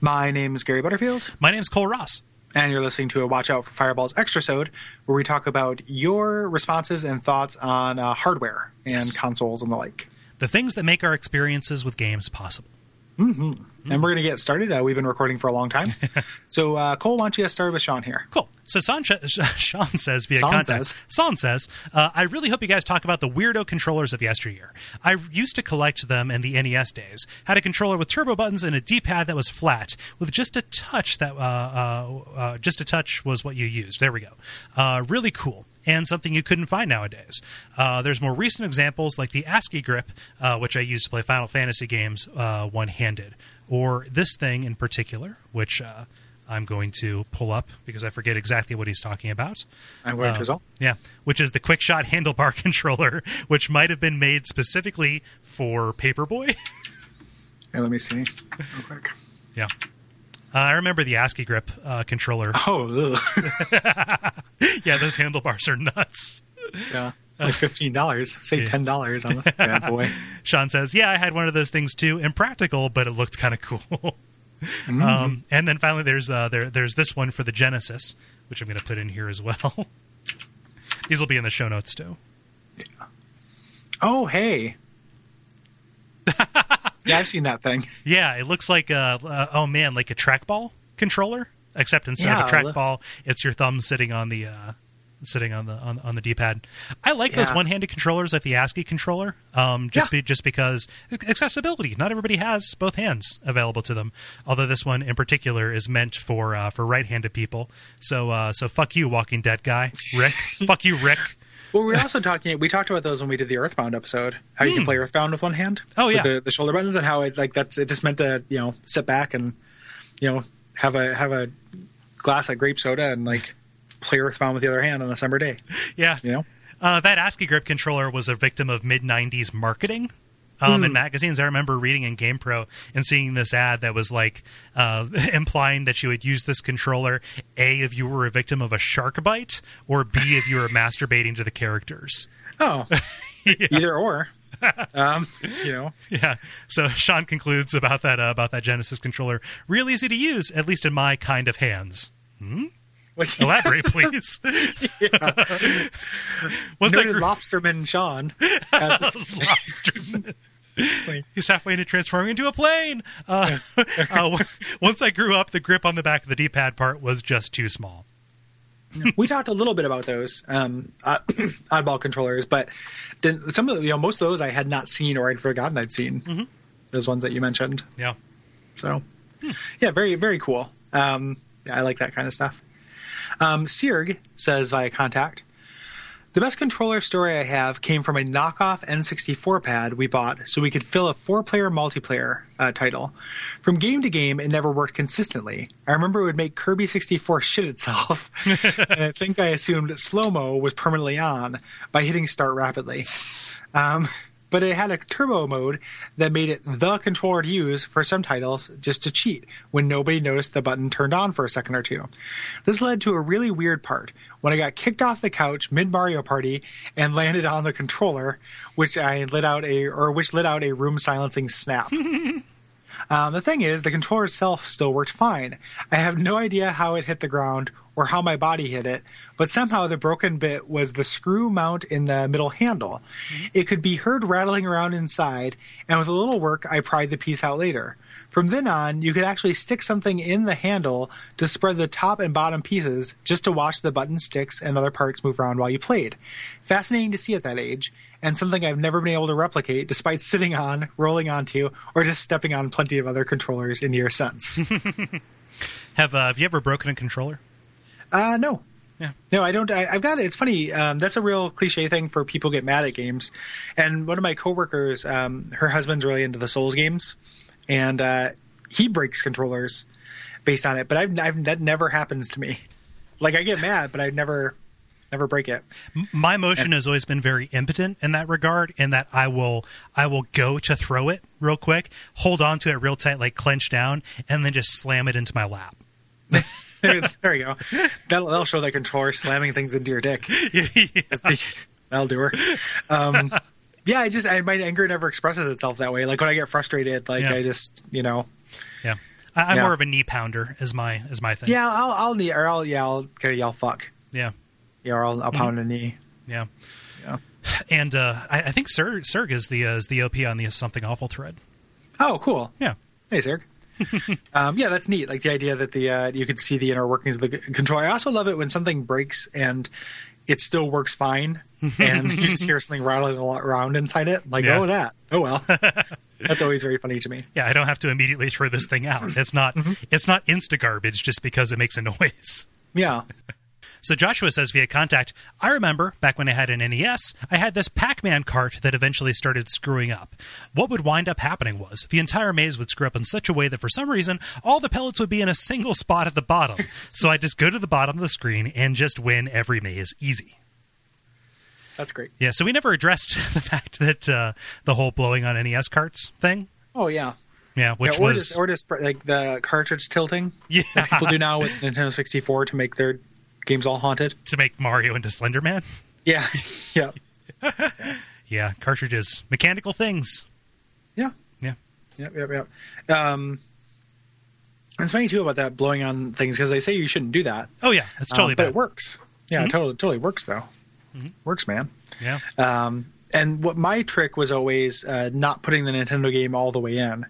My name is Gary Butterfield, My name's Kole Ross. and you're listening to a Watch Out for Fireballs Extrasode, where we talk about your responses and thoughts on uh, hardware and Yes. consoles and the like. The things that make our experiences with games possible. And we're going to get started. Uh, we've been recording for a long time. so, uh, Kole, why don't you get started with Sean here? Cool. So Sean, Sean says via Sean contact. says. Sean says, uh, I really hope you guys talk about the weirdo controllers of yesteryear. I used to collect them in the NES days. Had a controller with turbo buttons and a D-pad that was flat with just a touch that uh, uh, uh, just a touch was what you used. There we go. Uh, really cool. And something you couldn't find nowadays. Uh, there's more recent examples like the ASCII grip, uh, which I used to play Final Fantasy games uh, one-handed, or this thing in particular, which uh, I'm going to pull up because I forget exactly what he's talking about. I'm as well. Yeah, which is the quick shot handlebar controller, which might have been made specifically for Paperboy. Hey, let me see real quick. yeah. Uh, I remember the ASCII grip uh, controller. Oh, yeah, those handlebars are nuts. yeah. Like $15. Save Yeah. $10 on this bad boy. Sean says, "Yeah, I had one of those things too. Impractical, but it looked kind of cool." um, and then finally, there's uh, there there's this one for the Genesis, which I'm going to put in here as well. These will be in the show notes too. Oh, hey. Yeah, I've seen that thing. Yeah, it looks like a uh, oh man, like a trackball controller, except instead of a trackball, it's your thumb sitting on the uh, sitting on the on, on the D-pad. I like those one-handed controllers like the ASCII controller, um, just Yeah. be, just because accessibility. Not everybody has both hands available to them. Although this one in particular is meant for uh, for right-handed people. So uh, so fuck you, Walking Dead guy, Rick. fuck you, Rick. Well, we were also talking. We talked about those when we did the Earthbound episode. How you can play Earthbound with one hand. Hmm. Oh, With yeah. the, the shoulder buttons and how it like that's it just meant to you know sit back and you know have a have a glass of grape soda and like play Earthbound with the other hand on a summer day. Yeah, You know. Uh, that ASCII grip controller was a victim of mid 90s marketing. Um, In magazines, I remember reading in GamePro and seeing this ad that was like uh, implying that you would use this controller A, if you were a victim of a shark bite, or B, if you were masturbating to the characters. Oh, either or. um, you know. Yeah. So Sean concludes about that uh, about that Genesis controller. Real easy to use, at least in my kind of hands. Like, Elaborate, please. Once I noted lobsterman Sean. Has Lobsterman. He's halfway into transforming into a plane. Uh, uh, once I grew up, the grip on the back of the D-pad part was just too small. we talked a little bit about those um, uh, oddball controllers, but then some of the, you know most of those I had not seen or I'd forgotten I'd seen. Mm-hmm. Those ones that you mentioned. Yeah. So, yeah, very very cool. Um, I like that kind of stuff. Um, says via contact. The best controller story I have came from a knockoff N64 pad we bought so we could fill a four player multiplayer uh, title. From game to game, it never worked consistently. I remember it would make Kirby 64 shit itself, and I think I assumed slow mo was permanently on by hitting start rapidly. Um, but it had a turbo mode that made it the controller to use for some titles just to cheat when nobody noticed the button turned on for a second or two. This led to a really weird part when I got kicked off the couch mid Mario Party and landed on the controller, which I lit out a or which lit out a room silencing snap. Um, the thing is, the controller itself still worked fine. I have no idea how it hit the ground or how my body hit it, but somehow the broken bit was the screw mount in the middle handle. It could be heard rattling around inside, and with a little work, I pried the piece out later. From then on, you could actually stick something in the handle to spread the top and bottom pieces just to watch the button sticks and other parts move around while you played. Fascinating to see at that age, and something I've never been able to replicate despite sitting on, rolling onto, or just stepping on plenty of other controllers in years since. Have uh, Have you ever broken a controller? Uh, no. Yeah. No, I don't. I, I've got it. It's funny. Um, that's a real cliche thing for people get mad at games. And one of my coworkers, um, her husband's really into the Souls games, and uh, he breaks controllers based on it. But I've, I've that never happens to me. Like I get mad, but I never, never break it. My motion has always been very impotent in that regard. In that I will I will go to throw it real quick, hold on to it real tight, like clench down, and then just slam it into my lap. there, you go. That'll, that'll show that controller slamming things into your dick. That's the- that'll do her. Um, Yeah, I just I, my anger never expresses itself that way. Like when I get frustrated, like Yeah. I just you know, Yeah, I, I'm Yeah. more of a knee pounder as my as my thing. yeah, I'll I'll knee or I'll yeah I'll kind of yell fuck, yeah, yeah, or I'll, I'll pound a knee. yeah. Yeah. And uh, I, I think Serg, Serg is the uh, is the OP on the something awful thread. Oh, cool. Yeah, Hey, Zerg. um, yeah, that's neat. Like the idea that the uh, you can see the inner workings of the c- controller. I also love it when something breaks and it still works fine, and you just hear something rattling a lot around inside it. Like, Yeah. oh, that. Oh well. that's always very funny to me. yeah. I don't have to immediately throw this thing out. It's not Mm-hmm. it's not insta garbage just because it makes a noise. Yeah. So Joshua says via contact, I remember back when I had an NES, I had this Pac-Man cart that eventually started screwing up. What would wind up happening was the entire maze would screw up in such a way that for some reason all the pellets would be in a single spot at the bottom. so I'd just go to the bottom of the screen and just win every maze easy. That's great. Yeah, so we never addressed the fact that uh, the whole blowing on NES carts thing. Oh yeah. Yeah, which yeah, or was just or just like the cartridge tilting yeah that people do now with Nintendo 64 to make their games all haunted. to make Mario into Slender Man. Yeah. yeah. Yeah, cartridges, mechanical things. Yeah. Yeah. yeah, yeah, yep. Um, it's funny too about that blowing on things because they say you shouldn't do that. Oh yeah, it's Um, totally but bad. it works. Yeah, Mhm. it totally, totally works though. Works, man. Yeah. Um, and what my trick was always uh, not putting the Nintendo game all the way in,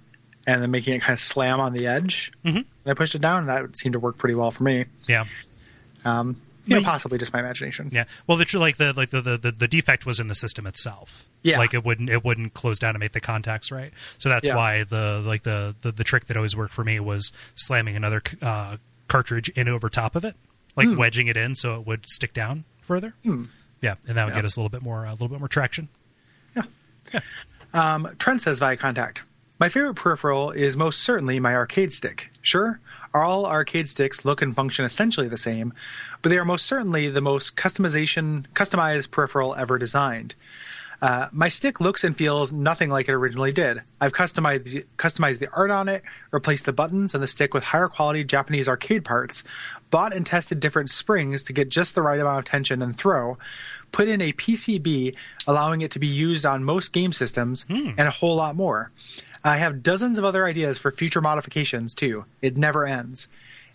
and then making it kind of slam on the edge. Mhm. And I pushed it down, and that seemed to work pretty well for me. Yeah. Um, you know, possibly just my imagination. Yeah. Well, the like the like the, the the defect was in the system itself. Yeah. Like it wouldn't it wouldn't close down and make the contacts right. So that's Yeah. why the like the, the the trick that always worked for me was slamming another uh, cartridge in over top of it, like Hmm. wedging it in so it would stick down further. Hmm. Yeah, and that would Yeah. get us a little bit more a little bit more traction. Yeah. Um, Trent says via contact. My favorite peripheral is most certainly my arcade stick. Sure, all arcade sticks look and function essentially the same, but they are most certainly the most customization customized peripheral ever designed. Uh, my stick looks and feels nothing like it originally did. I've customized customized the art on it, replaced the buttons and the stick with higher quality Japanese arcade parts, bought and tested different springs to get just the right amount of tension and throw, put in a PCB allowing it to be used on most game systems, and a whole lot more. I have dozens of other ideas for future modifications too. It never ends.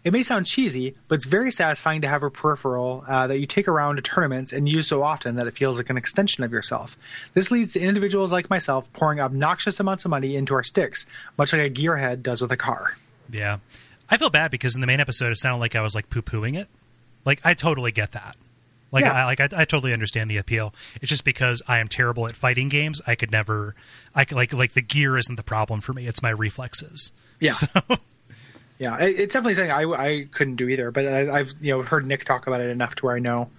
It may sound cheesy, but it's very satisfying to have a peripheral uh, that you take around to tournaments and use so often that it feels like an extension of yourself. This leads to individuals like myself pouring obnoxious amounts of money into our sticks, much like a gearhead does with a car. Yeah. I feel bad because in the main episode it sounded like I was like poo pooing it. Like I totally get that. Like Yeah. I like I, I totally understand the appeal. It's just because I am terrible at fighting games. I could never. I could, like like the gear isn't the problem for me. It's my reflexes. Yeah. So, Yeah, it's definitely something I, I couldn't do either, but I, I've you know heard Nick talk about it enough to where I know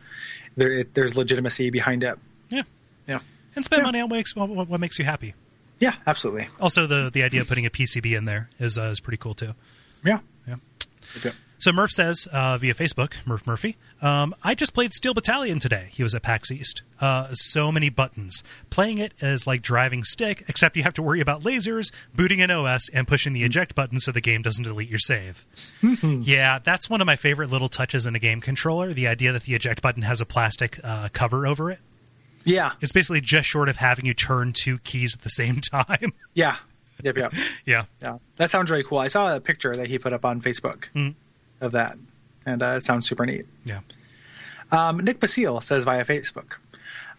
there it, there's legitimacy behind it. yeah. Yeah, And spend Yeah. money on what makes what, what makes you happy. yeah, absolutely. Also, the the idea of putting a PCB in there is uh, is pretty cool too. Yeah, Yeah. Okay. So Murph says uh, via Facebook, Murph Murphy, um, I just played Steel Battalion today. He was at PAX East. Uh, so many buttons. Playing it is like driving stick, except you have to worry about lasers, booting an OS, and pushing the eject button so the game doesn't delete your save. yeah, that's one of my favorite little touches in a game controller. The idea that the eject button has a plastic uh, cover over it. Yeah, It's basically just short of having you turn two keys at the same time. yeah, yep, yep. yeah. Yeah, that sounds really cool. I saw a picture that he put up on Facebook Mm. Of that, and uh, it sounds super neat. Yeah. Um, Nick Basile says via Facebook.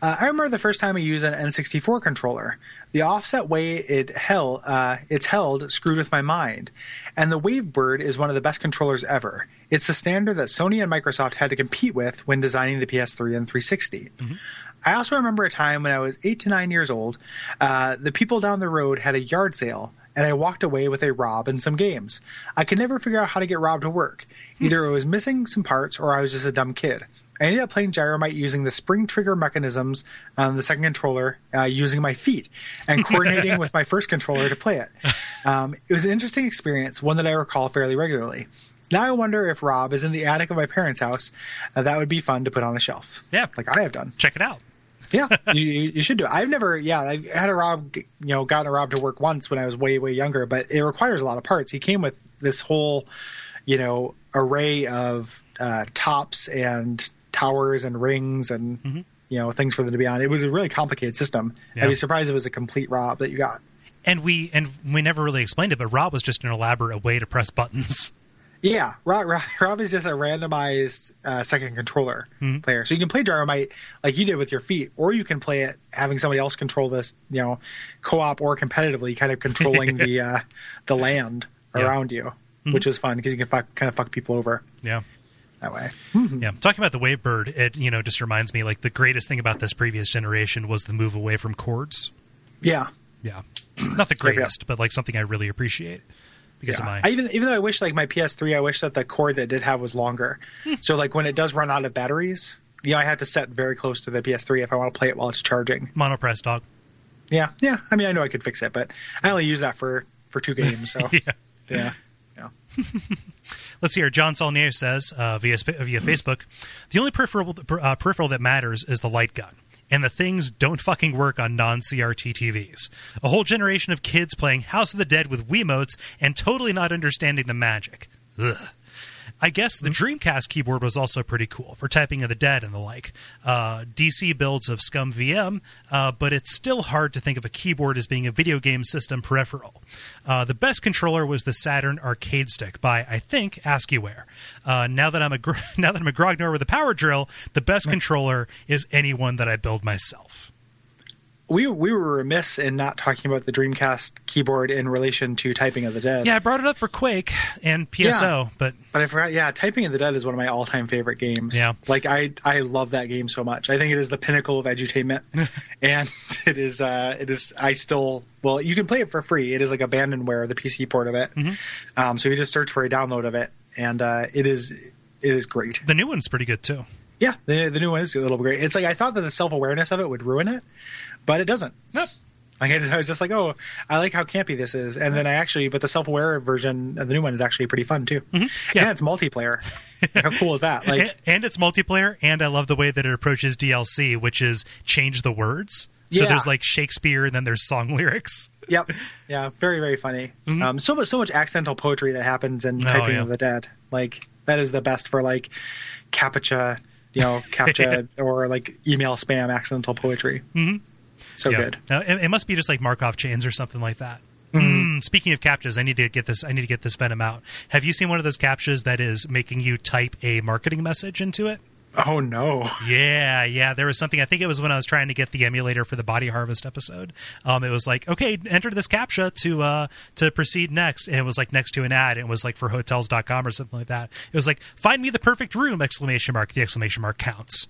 Uh, I remember the first time I used an N64 controller. The offset way it held, uh, it's held screwed with my mind, and the Wavebird is one of the best controllers ever. It's the standard that Sony and Microsoft had to compete with when designing the PS3 and 360. I also remember a time when I was eight to nine years old. Uh, the people down the road had a yard sale, and I walked away with a Rob and some games. I could never figure out how to get Rob to work. Either it was missing some parts, or I was just a dumb kid. I ended up playing Gyromite using the spring trigger mechanisms on the second controller, uh, using my feet, and coordinating with my first controller to play it. Um, it was an interesting experience, one that I recall fairly regularly. Now I wonder if Rob is in the attic of my parents' house. Uh, that would be fun to put on a shelf. Yeah. Like I have done. Check it out. Yeah, you, you should do it. I've never, yeah, I had a Rob, you know, gotten a Rob to work once when I was way, way younger, but it requires a lot of parts. He came with this whole, you know, array of uh, tops and towers and rings and you know things for them to be on. It was a really complicated system. Yeah. I'd be surprised if it was a complete Rob that you got. And we and we never really explained it, but Rob was just an elaborate way to press buttons. Yeah, Rob, Rob, is just a randomized uh, second controller Mhm. player. So you can play Gyromite like you did with your feet, or you can play it having somebody else control this, you know, co-op or competitively, kind of controlling the uh, the land Yeah. around you, which is fun because you can fuck, kind of fuck people over Yeah. that way. Yeah, talking about the Wavebird, it you know just reminds me like the greatest thing about this previous generation was the move away from chords. Yeah, Yeah, not the greatest, but like something I really appreciate because Yeah. of my I even even though I wish like my PS3, I wish that the cord that it did have was longer. Hmm. so like when it does run out of batteries, you know, I have to set very close to the PS3 if I want to play it while it's charging. monopress dog. Yeah, yeah. I mean, I know I could fix it, but I only use that for for two games. So Yeah. yeah, yeah. Let's hear. John Saulnier says uh, via via Facebook, the only peripheral uh, peripheral that matters is the light gun, and the things don't fucking work on non CRT TVs. A whole generation of kids playing House of the Dead with Wiimotes and totally not understanding the magic. Ugh. I guess the Dreamcast keyboard was also pretty cool for typing of the dead and the like. Uh, DC builds of ScummVM, uh, but it's still hard to think of a keyboard as being a video game system peripheral. Uh, the best controller was the Saturn Arcade Stick by, I think, ASCIIWare. Uh, now that I'm a gr- now that I'm a grognard with a power drill, the best controller is any one that I build myself. We we were remiss in not talking about the Dreamcast keyboard in relation to Typing of the Dead. Yeah, I brought it up for Quake and PSO, Yeah. but But I forgot. Yeah, Typing of the Dead is one of my all-time favorite games. Yeah. like I I love that game so much. I think it is the pinnacle of edutainment, and it is uh it is. I still well, you can play it for free. It is like abandonware, the PC port of it. Mm-hmm. Um, so you just search for a download of it, and uh, it is it is great. the new one's pretty good too. Yeah, the, the new one is a little great. It's like I thought that the self awareness of it would ruin it, but it doesn't. Nope. Like I, just, I was just like, oh, I like how campy this is, and then I actually, but the self aware version of the new one is actually pretty fun too. Yeah. and it's multiplayer. how cool is that? Like, and, and it's multiplayer and i love the way that it approaches dlc which is change the words so Yeah. there's like shakespeare and then there's song lyrics yep, yeah, very very funny. Um, so much so much accidental poetry that happens in Mm-hmm. Oh, Typing yeah. of the Dead. Like that is the best for like captcha, you know, captcha or like email spam accidental poetry. Mm-hmm. So Yeah. good. Now, it, it must be just like markov chains or something like that Mm, speaking of captchas, I need to get this. I need to get this venom out. Have you seen one of those captchas that is making you type a marketing message into it? Oh no. Yeah, yeah. There was something. I think it was when I was trying to get the emulator for the Body Harvest episode. Um, it was like, okay, enter this captcha to uh to proceed next, and it was like next to an ad. And it was like for Hotels.com or something like that. It was like, find me the perfect room! Exclamation mark. The exclamation mark counts.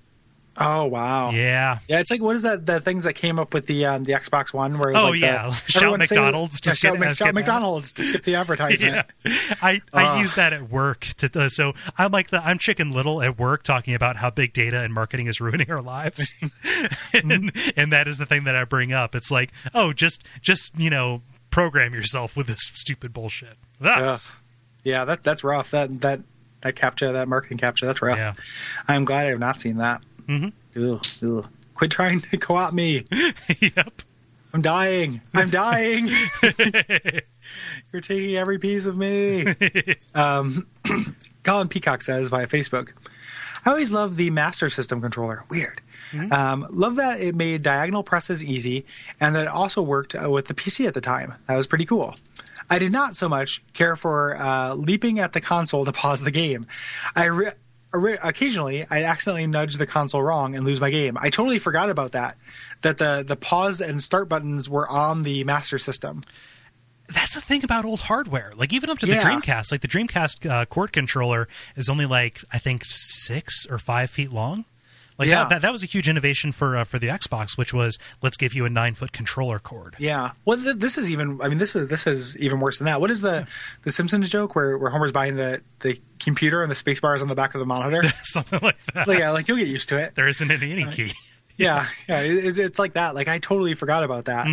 Oh wow. Yeah. Yeah, it's like what is that? The things that came up with the um, the Xbox One, where it was Oh, like yeah. the, Shout say- McDonald's to yeah, skip- shout, uh, Mc- shout ad. McDonald's to skip the advertisement. Yeah, I, I Ah. use that at work. To, uh, so I'm like the I'm Chicken Little at work, talking about how big data and marketing is ruining our lives, and, and that is the thing that I bring up. It's like, oh, just just you know, program yourself with this stupid bullshit. Ah. Ugh. Yeah, that that's rough. That that that capture, that marketing capture, that's rough. Yeah. I'm glad I have not seen that. Mm-hmm. Ugh, ugh. Quit trying to co-op me. yep. I'm dying. I'm dying. You're taking every piece of me. um, Colin Peacock says via Facebook, I always loved the Master System controller. Weird. Um, love that it made diagonal presses easy and that it also worked uh, with the PC at the time. That was pretty cool. I did not so much care for uh, leaping at the console to pause the game. I re- occasionally I'd accidentally nudge the console wrong and lose my game. I totally forgot about that. That the the pause and start buttons were on the Master System. That's the thing about old hardware. Like even up to the Dreamcast, like the Dreamcast uh, cord controller is only like I think six or five feet long. Like Yeah. that, that, that was a huge innovation for uh, for the Xbox, which was let's give you a nine foot controller cord. Yeah. Well, th- this is even. I mean, this is this is even worse than that. What is the the Simpsons joke where where Homer's buying the the computer and the space bar is on the back of the monitor? Something like that. like, yeah, like you'll get used to it. There isn't any, any key. Yeah, yeah. it- It's, it's like that. Like I totally forgot about that.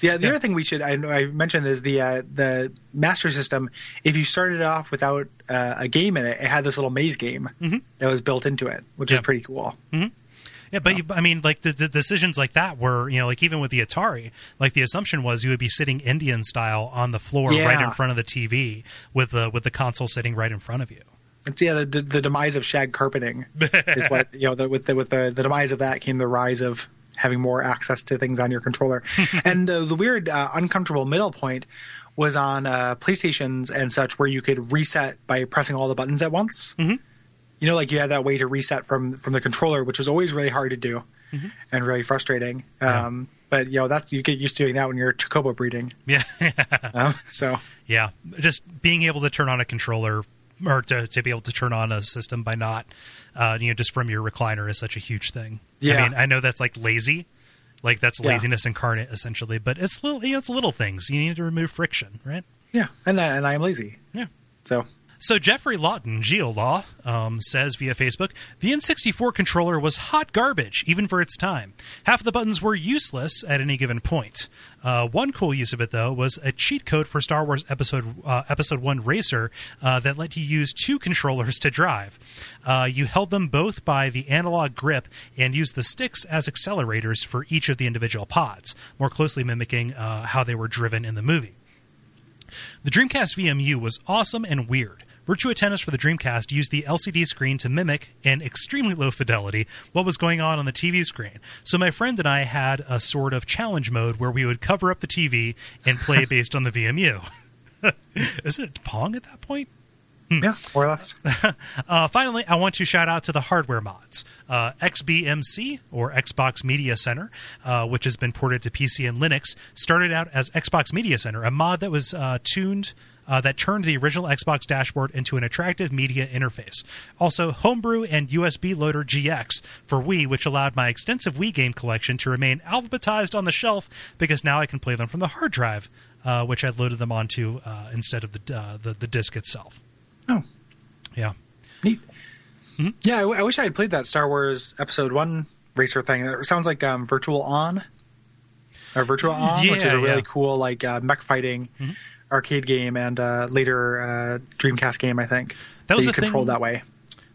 Yeah. The Yeah. other thing we should I, I mentioned is the uh, the Master System. If you started off without uh, a game in it, it had this little maze game that was built into it, which Yeah. is pretty cool. Yeah, but you, I mean, like the, the decisions like that were, you know, like even with the Atari, like the assumption was you would be sitting Indian style on the floor Yeah. right in front of the TV with the with the console sitting right in front of you. It's, yeah, the, the demise of shag carpeting is what you know. The, with the with the, the demise of that came the rise of having more access to things on your controller, and the, the weird uh, uncomfortable middle point was on uh, PlayStations and such, where you could reset by pressing all the buttons at once. Mm-hmm. You know, like you had that way to reset from from the controller, which was always really hard to do Mm-hmm. and really frustrating. Um, But you know, that's you get used to doing that when you're Chocobo breeding. Yeah. Um, so Yeah, just being able to turn on a controller or to, to be able to turn on a system by not, uh, you know, just from your recliner is such a huge thing. Yeah. I mean, I know that's like lazy, like that's Yeah. laziness incarnate essentially, but it's little, you know, it's little things. You need to remove friction, right? yeah, and I, and I am lazy. Yeah. So So Jeffrey Lawton, Geolaw, um, says via Facebook, the N64 controller was hot garbage, even for its time. Half of the buttons were useless at any given point. Uh, one cool use of it, though, was a cheat code for Star Wars Episode uh, Episode One Racer uh, that let you use two controllers to drive. Uh, you held them both by the analog grip and used the sticks as accelerators for each of the individual pods, more closely mimicking uh, how they were driven in the movie. The Dreamcast VMU was awesome and weird. Virtua Tennis for the Dreamcast used the LCD screen to mimic, in extremely low fidelity, what was going on on the TV screen. So my friend and I had a sort of challenge mode where we would cover up the TV and play based on the VMU. Isn't it Pong at that point? yeah, more or less. Uh, finally, I want to shout out to the hardware mods. Uh, XBMC, or Xbox Media Center, uh, which has been ported to PC and Linux, started out as Xbox Media Center, a mod that was uh, tuned. Uh, that turned the original Xbox dashboard into an attractive media interface. Also, Homebrew and USB Loader GX for Wii, which allowed my extensive Wii game collection to remain alphabetized on the shelf because now I can play them from the hard drive, uh, which I loaded them onto uh, instead of the, uh, the the disc itself. Oh, Yeah. neat. Yeah, I, w- I wish I had played that Star Wars Episode One racer thing. It sounds like um, Virtual On or Virtual On, which is a really yeah. cool like uh, mech fighting arcade game and uh, later uh, Dreamcast game. I think That was you the thing- controlled that way.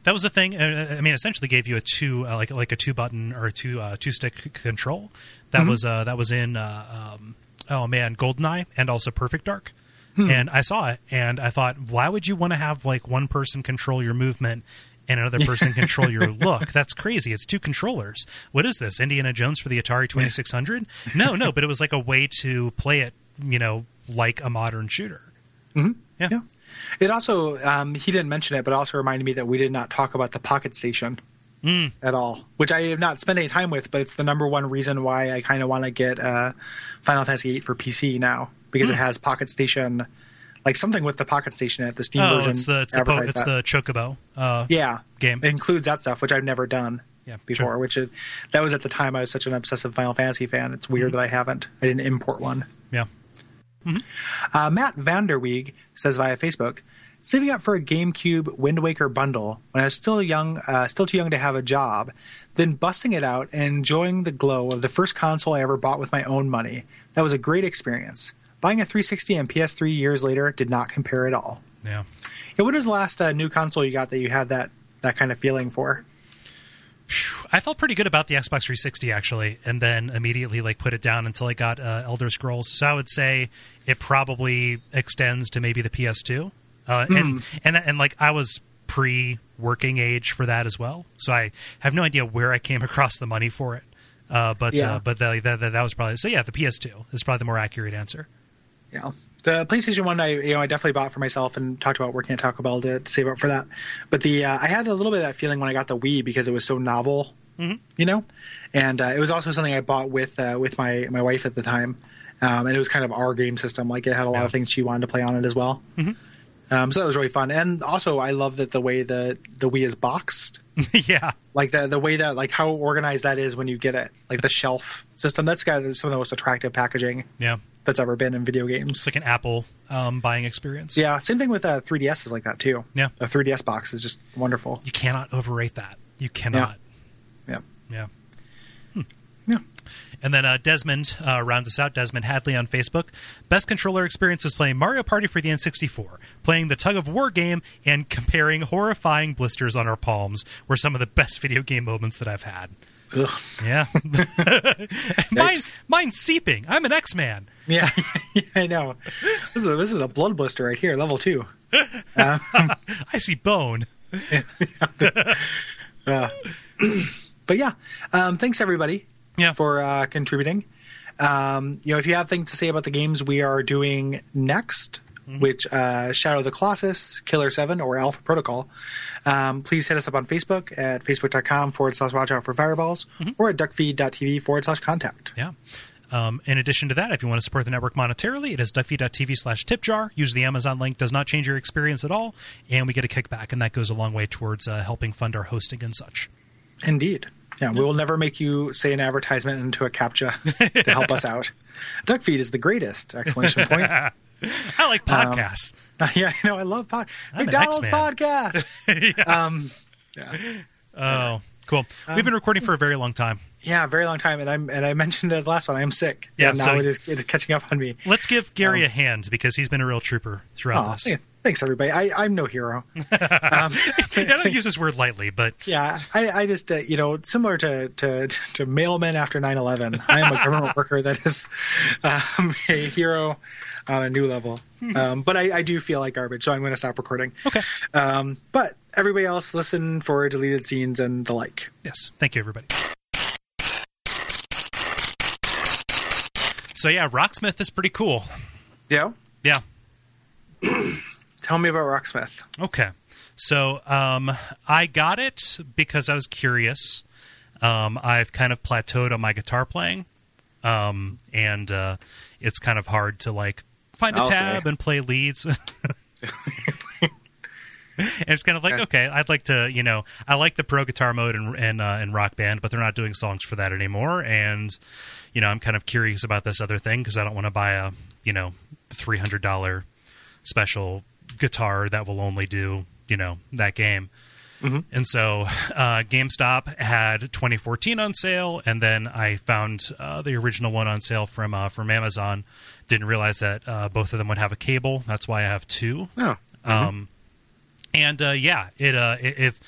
That was the thing. uh, I mean, essentially gave you a two uh, like like a two button or a two uh, two stick control. That was uh, that was in uh, um, oh man, Goldeneye and also Perfect Dark. And I saw it and I thought, why would you want to have like one person control your movement and another person control your look? That's crazy. It's two controllers. What is this? Indiana Jones for the Atari Twenty Six Hundred? No, no, but it was like a way to play it. You know, like a modern shooter. Mm-hmm. Yeah. Yeah. It also um, he didn't mention it, but also reminded me that we did not talk about the Pocket Station Mm. at all, which I have not spent any time with. But it's the number one reason why I kind of want to get uh, Final Fantasy VIII for PC now because Hmm. it has Pocket Station, like something with the Pocket Station at the Steam Oh, version. it's the it's the po- it's the Chocobo. Uh, yeah game. It includes that stuff, which I've never done Yeah, before. sure. Which it, that was at the time I was such an obsessive Final Fantasy fan. It's weird Mm-hmm. that I haven't. I didn't import one. Yeah. Uh, Matt Vanderweeg says via Facebook, saving up for a GameCube Wind Waker bundle when I was still young, uh, still too young to have a job, then busting it out and enjoying the glow of the first console I ever bought with my own money. That was a great experience. Buying a 360 and PS3 years later did not compare at all. Yeah. Yeah, what is the last uh, new console you got that you had that that kind of feeling for? I felt pretty good about the Xbox 360 actually, and then immediately like put it down until I got uh, Elder Scrolls. So I would say it probably extends to maybe the PS2, uh, and and and like I was pre working age for that as well, so I have no idea where I came across the money for it. Uh, but Yeah. uh, but that, that that was probably so yeah the PS2 is probably the more accurate answer. Yeah. The PlayStation One, I you know, I definitely bought for myself and talked about working at Taco Bell to, to save up for that. But the uh, I had a little bit of that feeling when I got the Wii because it was so novel, you know, and uh, it was also something I bought with uh, with my my wife at the time, um, and it was kind of our game system. Like it had a lot Yeah. of things she wanted to play on it as well. Um, so that was really fun, and also I love that the way the the Wii is boxed, yeah, like the the way that like how organized that is when you get it, like the shelf system. That's got some of the most attractive packaging yeah, that's ever been in video games. it's like an Apple um, buying experience. Yeah, same thing with uh, 3DS is like that too. Yeah. a 3DS box is just wonderful. you cannot overrate that. You cannot. Yeah, yeah. yeah. And then uh, Desmond uh, rounds us out. Desmond Hadley on Facebook. Best controller experience was playing Mario Party for the N64. Playing the tug of war game and comparing horrifying blisters on our palms were some of the best video game moments that I've had. Ugh. Yeah. mine, mine's seeping. I'm an X Man. Yeah, I know. This is a, this is a blood blister right here, level two. Uh, I see bone. Uh, but yeah, um, thanks everybody Yeah. for uh, contributing. Um, you know, if you have things to say about the games we are doing next, which uh, Shadow of the Colossus, Killer Seven, or Alpha Protocol, um, please hit us up on Facebook at facebook.com forward slash watch out for fireballs or at duckfeed.tv forward slash contact. Yeah. Um, in addition to that, if you want to support the network monetarily, it is duckfeed.tv slash tipjar. Use the Amazon link, does not change your experience at all, and we get a kickback, and that goes a long way towards uh, helping fund our hosting and such. Indeed. Yeah, we will never make you say an advertisement into a captcha to help us out. Duckfeed is the greatest! Exclamation point. I like podcasts. yeah, I know. I love pod- I'm McDonald's podcasts. Um, yeah. oh, cool. We've been recording for a very long time. yeah, very long time, and I'm and I mentioned as last one, I am sick. Yeah, and now so- it is it is catching up on me. Let's give Gary a hand because he's been a real trooper throughout Aw, this. yeah, thanks everybody. I, I'm no hero. um, I don't use this word lightly, but yeah, I, I just uh, you know similar to to to mailmen after 9/11. I am a government worker that is um, a hero on a new level. Um, but I, I do feel like garbage, so I'm going to stop recording. okay. Um, but everybody else, listen for deleted scenes and the like. Yes. Thank you, everybody. So, yeah, Rocksmith is pretty cool. Yeah. Yeah. Tell me about Rocksmith. Okay. So um, I got it because I was curious. Um, I've kind of plateaued on my guitar playing, um, and uh, it's kind of hard to like find a I'll tab say. and play leads. and it's kind of like Okay. I'd like to, you know, I like the pro guitar mode and and, uh, and rock band, but they're not doing songs for that anymore. And you know, I'm kind of curious about this other thing because I don't want to buy a you know three hundred dollar special guitar that will only do you know that game. And so uh, GameStop had 2014 on sale, and then I found uh, the original one on sale from uh, from Amazon. Didn't realize that uh, both of them would have a cable. That's why I have two. Oh. Um, and uh, yeah, it uh, i- if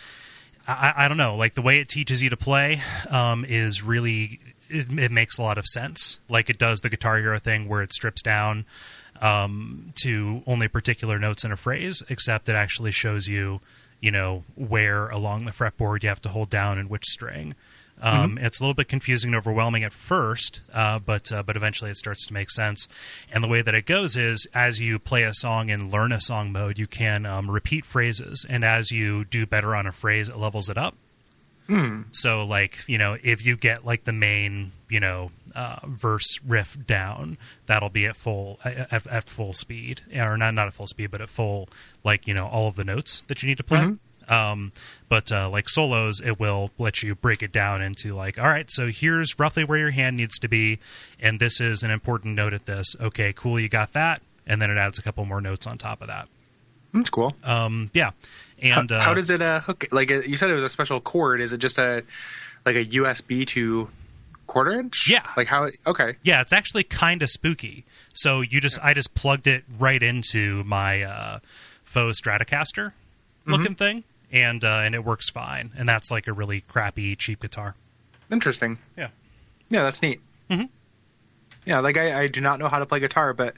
I, I don't know, like the way it teaches you to play um, is really it, it makes a lot of sense. Like it does the Guitar Hero thing where it strips down um, to only particular notes in a phrase, except it actually shows you, you know, where along the fretboard you have to hold down and which string. Um, It's a little bit confusing and overwhelming at first, uh, but uh, but eventually it starts to make sense. And the way that it goes is, as you play a song in learn a song mode, you can um, repeat phrases, and as you do better on a phrase, it levels it up. So, like, you know, if you get like the main, you know, uh, verse riff down, that'll be at full at, at- full speed, or not not at full speed, but at full, like, you know, all of the notes that you need to play. Um, but uh, like solos, it will let you break it down into like, all right, so here's roughly where your hand needs to be, and this is an important note at this. Okay, cool, you got that, and then it adds a couple more notes on top of that. That's cool. Um, yeah, and how, uh, how does it uh, hook? Like uh, you said, it was a special cord. Is it just a like a USB to quarter inch? Yeah. Like how? Okay. Yeah, it's actually kind of spooky. So you just I just plugged it right into my uh, faux Stratocaster looking thing, and uh, and it works fine. And that's like a really crappy cheap guitar. Interesting. Yeah. Yeah, that's neat. Mm-hmm. Yeah, like I, I do not know how to play guitar, but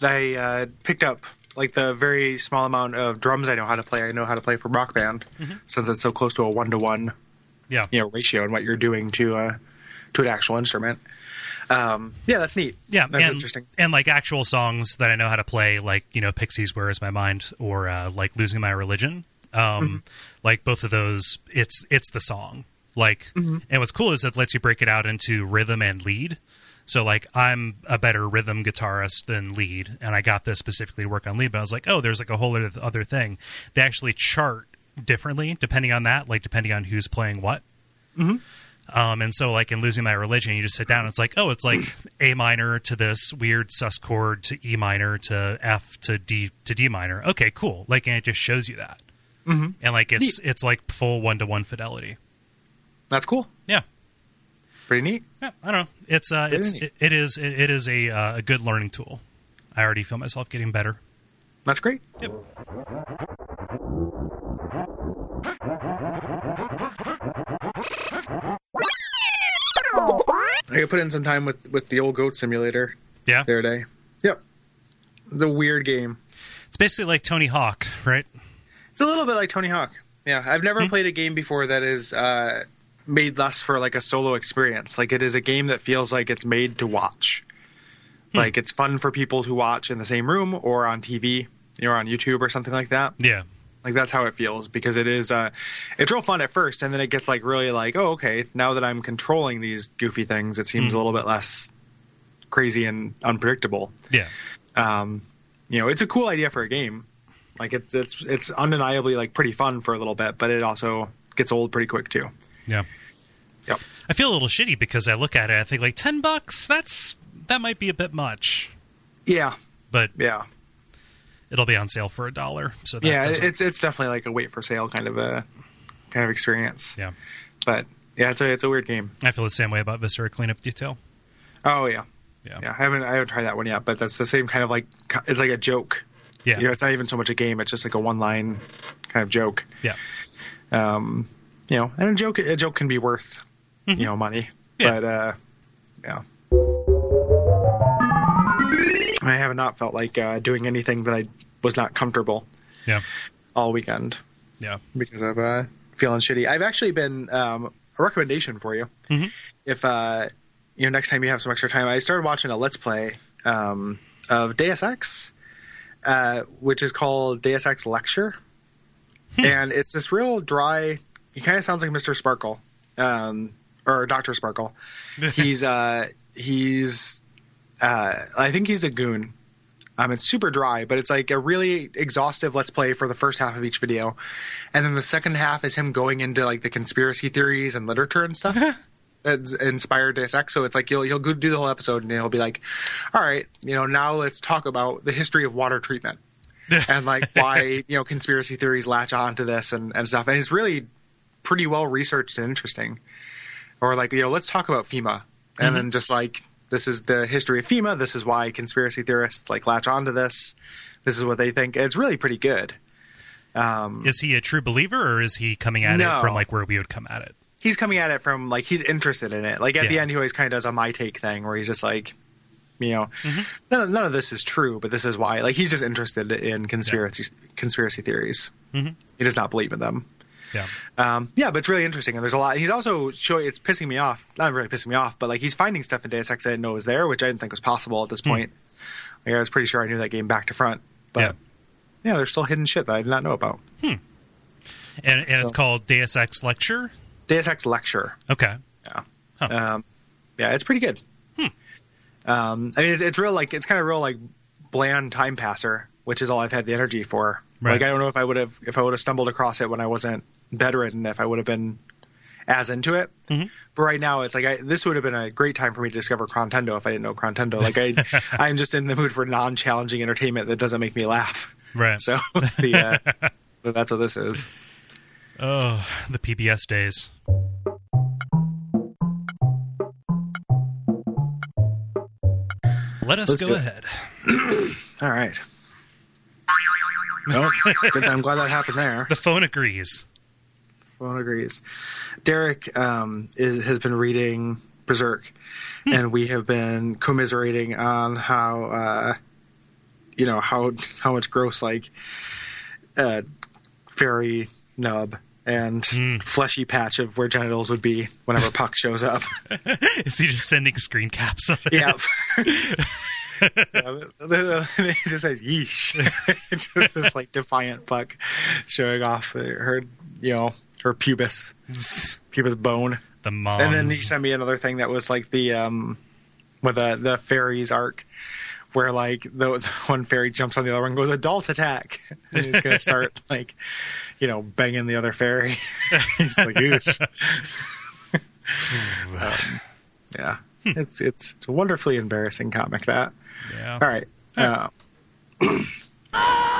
I uh, picked up like the very small amount of drums I know how to play. I know how to play for rock band since it's so close to a one to one Yeah. you know ratio in what you're doing to uh, to an actual instrument. Um, yeah, that's neat. Yeah, that's and, interesting. And like actual songs that I know how to play, like you know, Pixies, "Where Is My Mind," or uh, like "Losing My Religion." Um, Like both of those, it's it's the song. Like, and what's cool is it lets you break it out into rhythm and lead. So like, I'm a better rhythm guitarist than lead, and I got this specifically to work on lead. But I was like, oh, there's like a whole other other thing. They actually chart differently depending on that, like depending on who's playing what. Um, and so, like in losing my religion, you just sit down. And it's like, oh, it's like A minor to this weird sus chord to E minor to F to D to D minor. Okay, cool. Like, and it just shows you that. Mm-hmm. And like, it's it's like full one to one fidelity. That's cool. Yeah, Pretty neat. yeah. I don't know. It's uh, it's it, it is it, it is a uh, a good learning tool. I already feel myself getting better. That's great. Yep. I could put in some time with with the old goat simulator Yeah. the other day. Yep. The weird game. It's basically like Tony Hawk, right? It's a little bit like Tony Hawk. yeah. I've never played a game before that is uh, made less for like a solo experience. Like it is a game that feels like it's made to watch. Like it's fun for people to watch in the same room or on TV or on YouTube or something like that. Yeah. Like that's how it feels because it is. Uh, it's real fun at first, and then it gets like really like, oh, okay. Now that I'm controlling these goofy things, it seems a little bit less crazy and unpredictable. Yeah. Um, you know, it's a cool idea for a game. Like it's it's it's undeniably like pretty fun for a little bit, but it also gets old pretty quick too. Yeah. Yep. I feel a little shitty because I look at it and I think like 10 bucks, that's that might be a bit much. Yeah, But yeah, it'll be on sale for a dollar. So that yeah. doesn't- It's it's definitely like a wait for sale kind of a kind of experience. yeah. But yeah, it's a it's a weird game. I feel the same way about Viscera Cleanup Detail. Oh yeah, Yeah. yeah. I haven't I haven't tried that one yet, but that's the same kind of like it's like a joke. Yeah. You know, it's not even so much a game; it's just like a one line kind of joke. yeah. Um, you know, and a joke a joke can be worth you know money, Mm-hmm. Yeah. but uh, yeah. I have not felt like uh, doing anything that I was not comfortable Yeah. all weekend Yeah. because of uh, feeling shitty. I've actually been um, a recommendation for you. Mhm. If uh, you know, next time you have some extra time, I started watching a let's play um, of Deus Ex, uh, which is called Deus Ex Lecture, and it's this real dry. He kind of sounds like Mister Sparkle, um, or Doctor Sparkle. he's uh, he's uh, I think he's a goon. Um, it's super dry, but it's like a really exhaustive let's play for the first half of each video, and then the second half is him going into like the conspiracy theories and literature and stuff that's inspired Deus Ex. So it's like he'll he'll go do the whole episode and he'll be like, "All right, you know, now let's talk about the history of water treatment and like why you know conspiracy theories latch on to this and and stuff." And it's really pretty well researched and interesting. Or like you know, let's talk about FEMA, and then just like this is the history of FEMA. This is why conspiracy theorists like latch onto this. This is what they think. It's really pretty good. Um, Is he a true believer or is he coming at No. it from like where we would come at it? he's coming at it from like he's interested in it. Like at the end, he always kind of does a my take thing where he's just like, you know, Mm-hmm. none, of, none of this is true, but this is why. Like he's just interested in conspiracy conspiracy theories. Mhm. He does not believe in them. Yeah. Um, yeah, but it's really interesting, and there's a lot. He's also showing. It's pissing me off. Not really pissing me off, but like he's finding stuff in Deus Ex I didn't know was there, which I didn't think was possible at this point. Like I was pretty sure I knew that game back to front, but Hmm. Yeah. yeah, there's still hidden shit that I did not know about. And and it's called Deus Ex Lecture. Deus Ex Lecture. Okay. Yeah. Huh. Um, yeah, it's pretty good. Um, I mean, it's, it's real like it's kind of real like bland time passer, which is all I've had the energy for. Right. Like I don't know if I would have if I would have stumbled across it when I wasn't bedridden, if I would have been as into it. Mhm. But right now, it's like I, this would have been a great time for me to discover Chrontendo if I didn't know Chrontendo. Like I, I'm just in the mood for non-challenging entertainment that doesn't make me laugh. Right. So the uh, that's what this is. Oh, the PBS days. Let us Let's go ahead. All right. Oh. I'm glad that happened there. The phone agrees. Phone agrees. Derek um, is has been reading Berserk, and we have been commiserating on how uh, you know how how much gross like uh, fairy nub and Mm. fleshy patch of where genitals would be whenever Puck shows up. Is he just sending screen caps of it? yeah. yeah, it just says yeesh. it's just this like defiant Puck showing off her, you know, her pubis, pubis bone. The mom. And then he sent me another thing that was like the um with the the fairies arc where like the, the one fairy jumps on the other one and goes adult attack and he's gonna start like you know banging the other fairy he's like Oosh. um, yeah it's it's it's a wonderfully embarrassing comic that yeah. all right uh,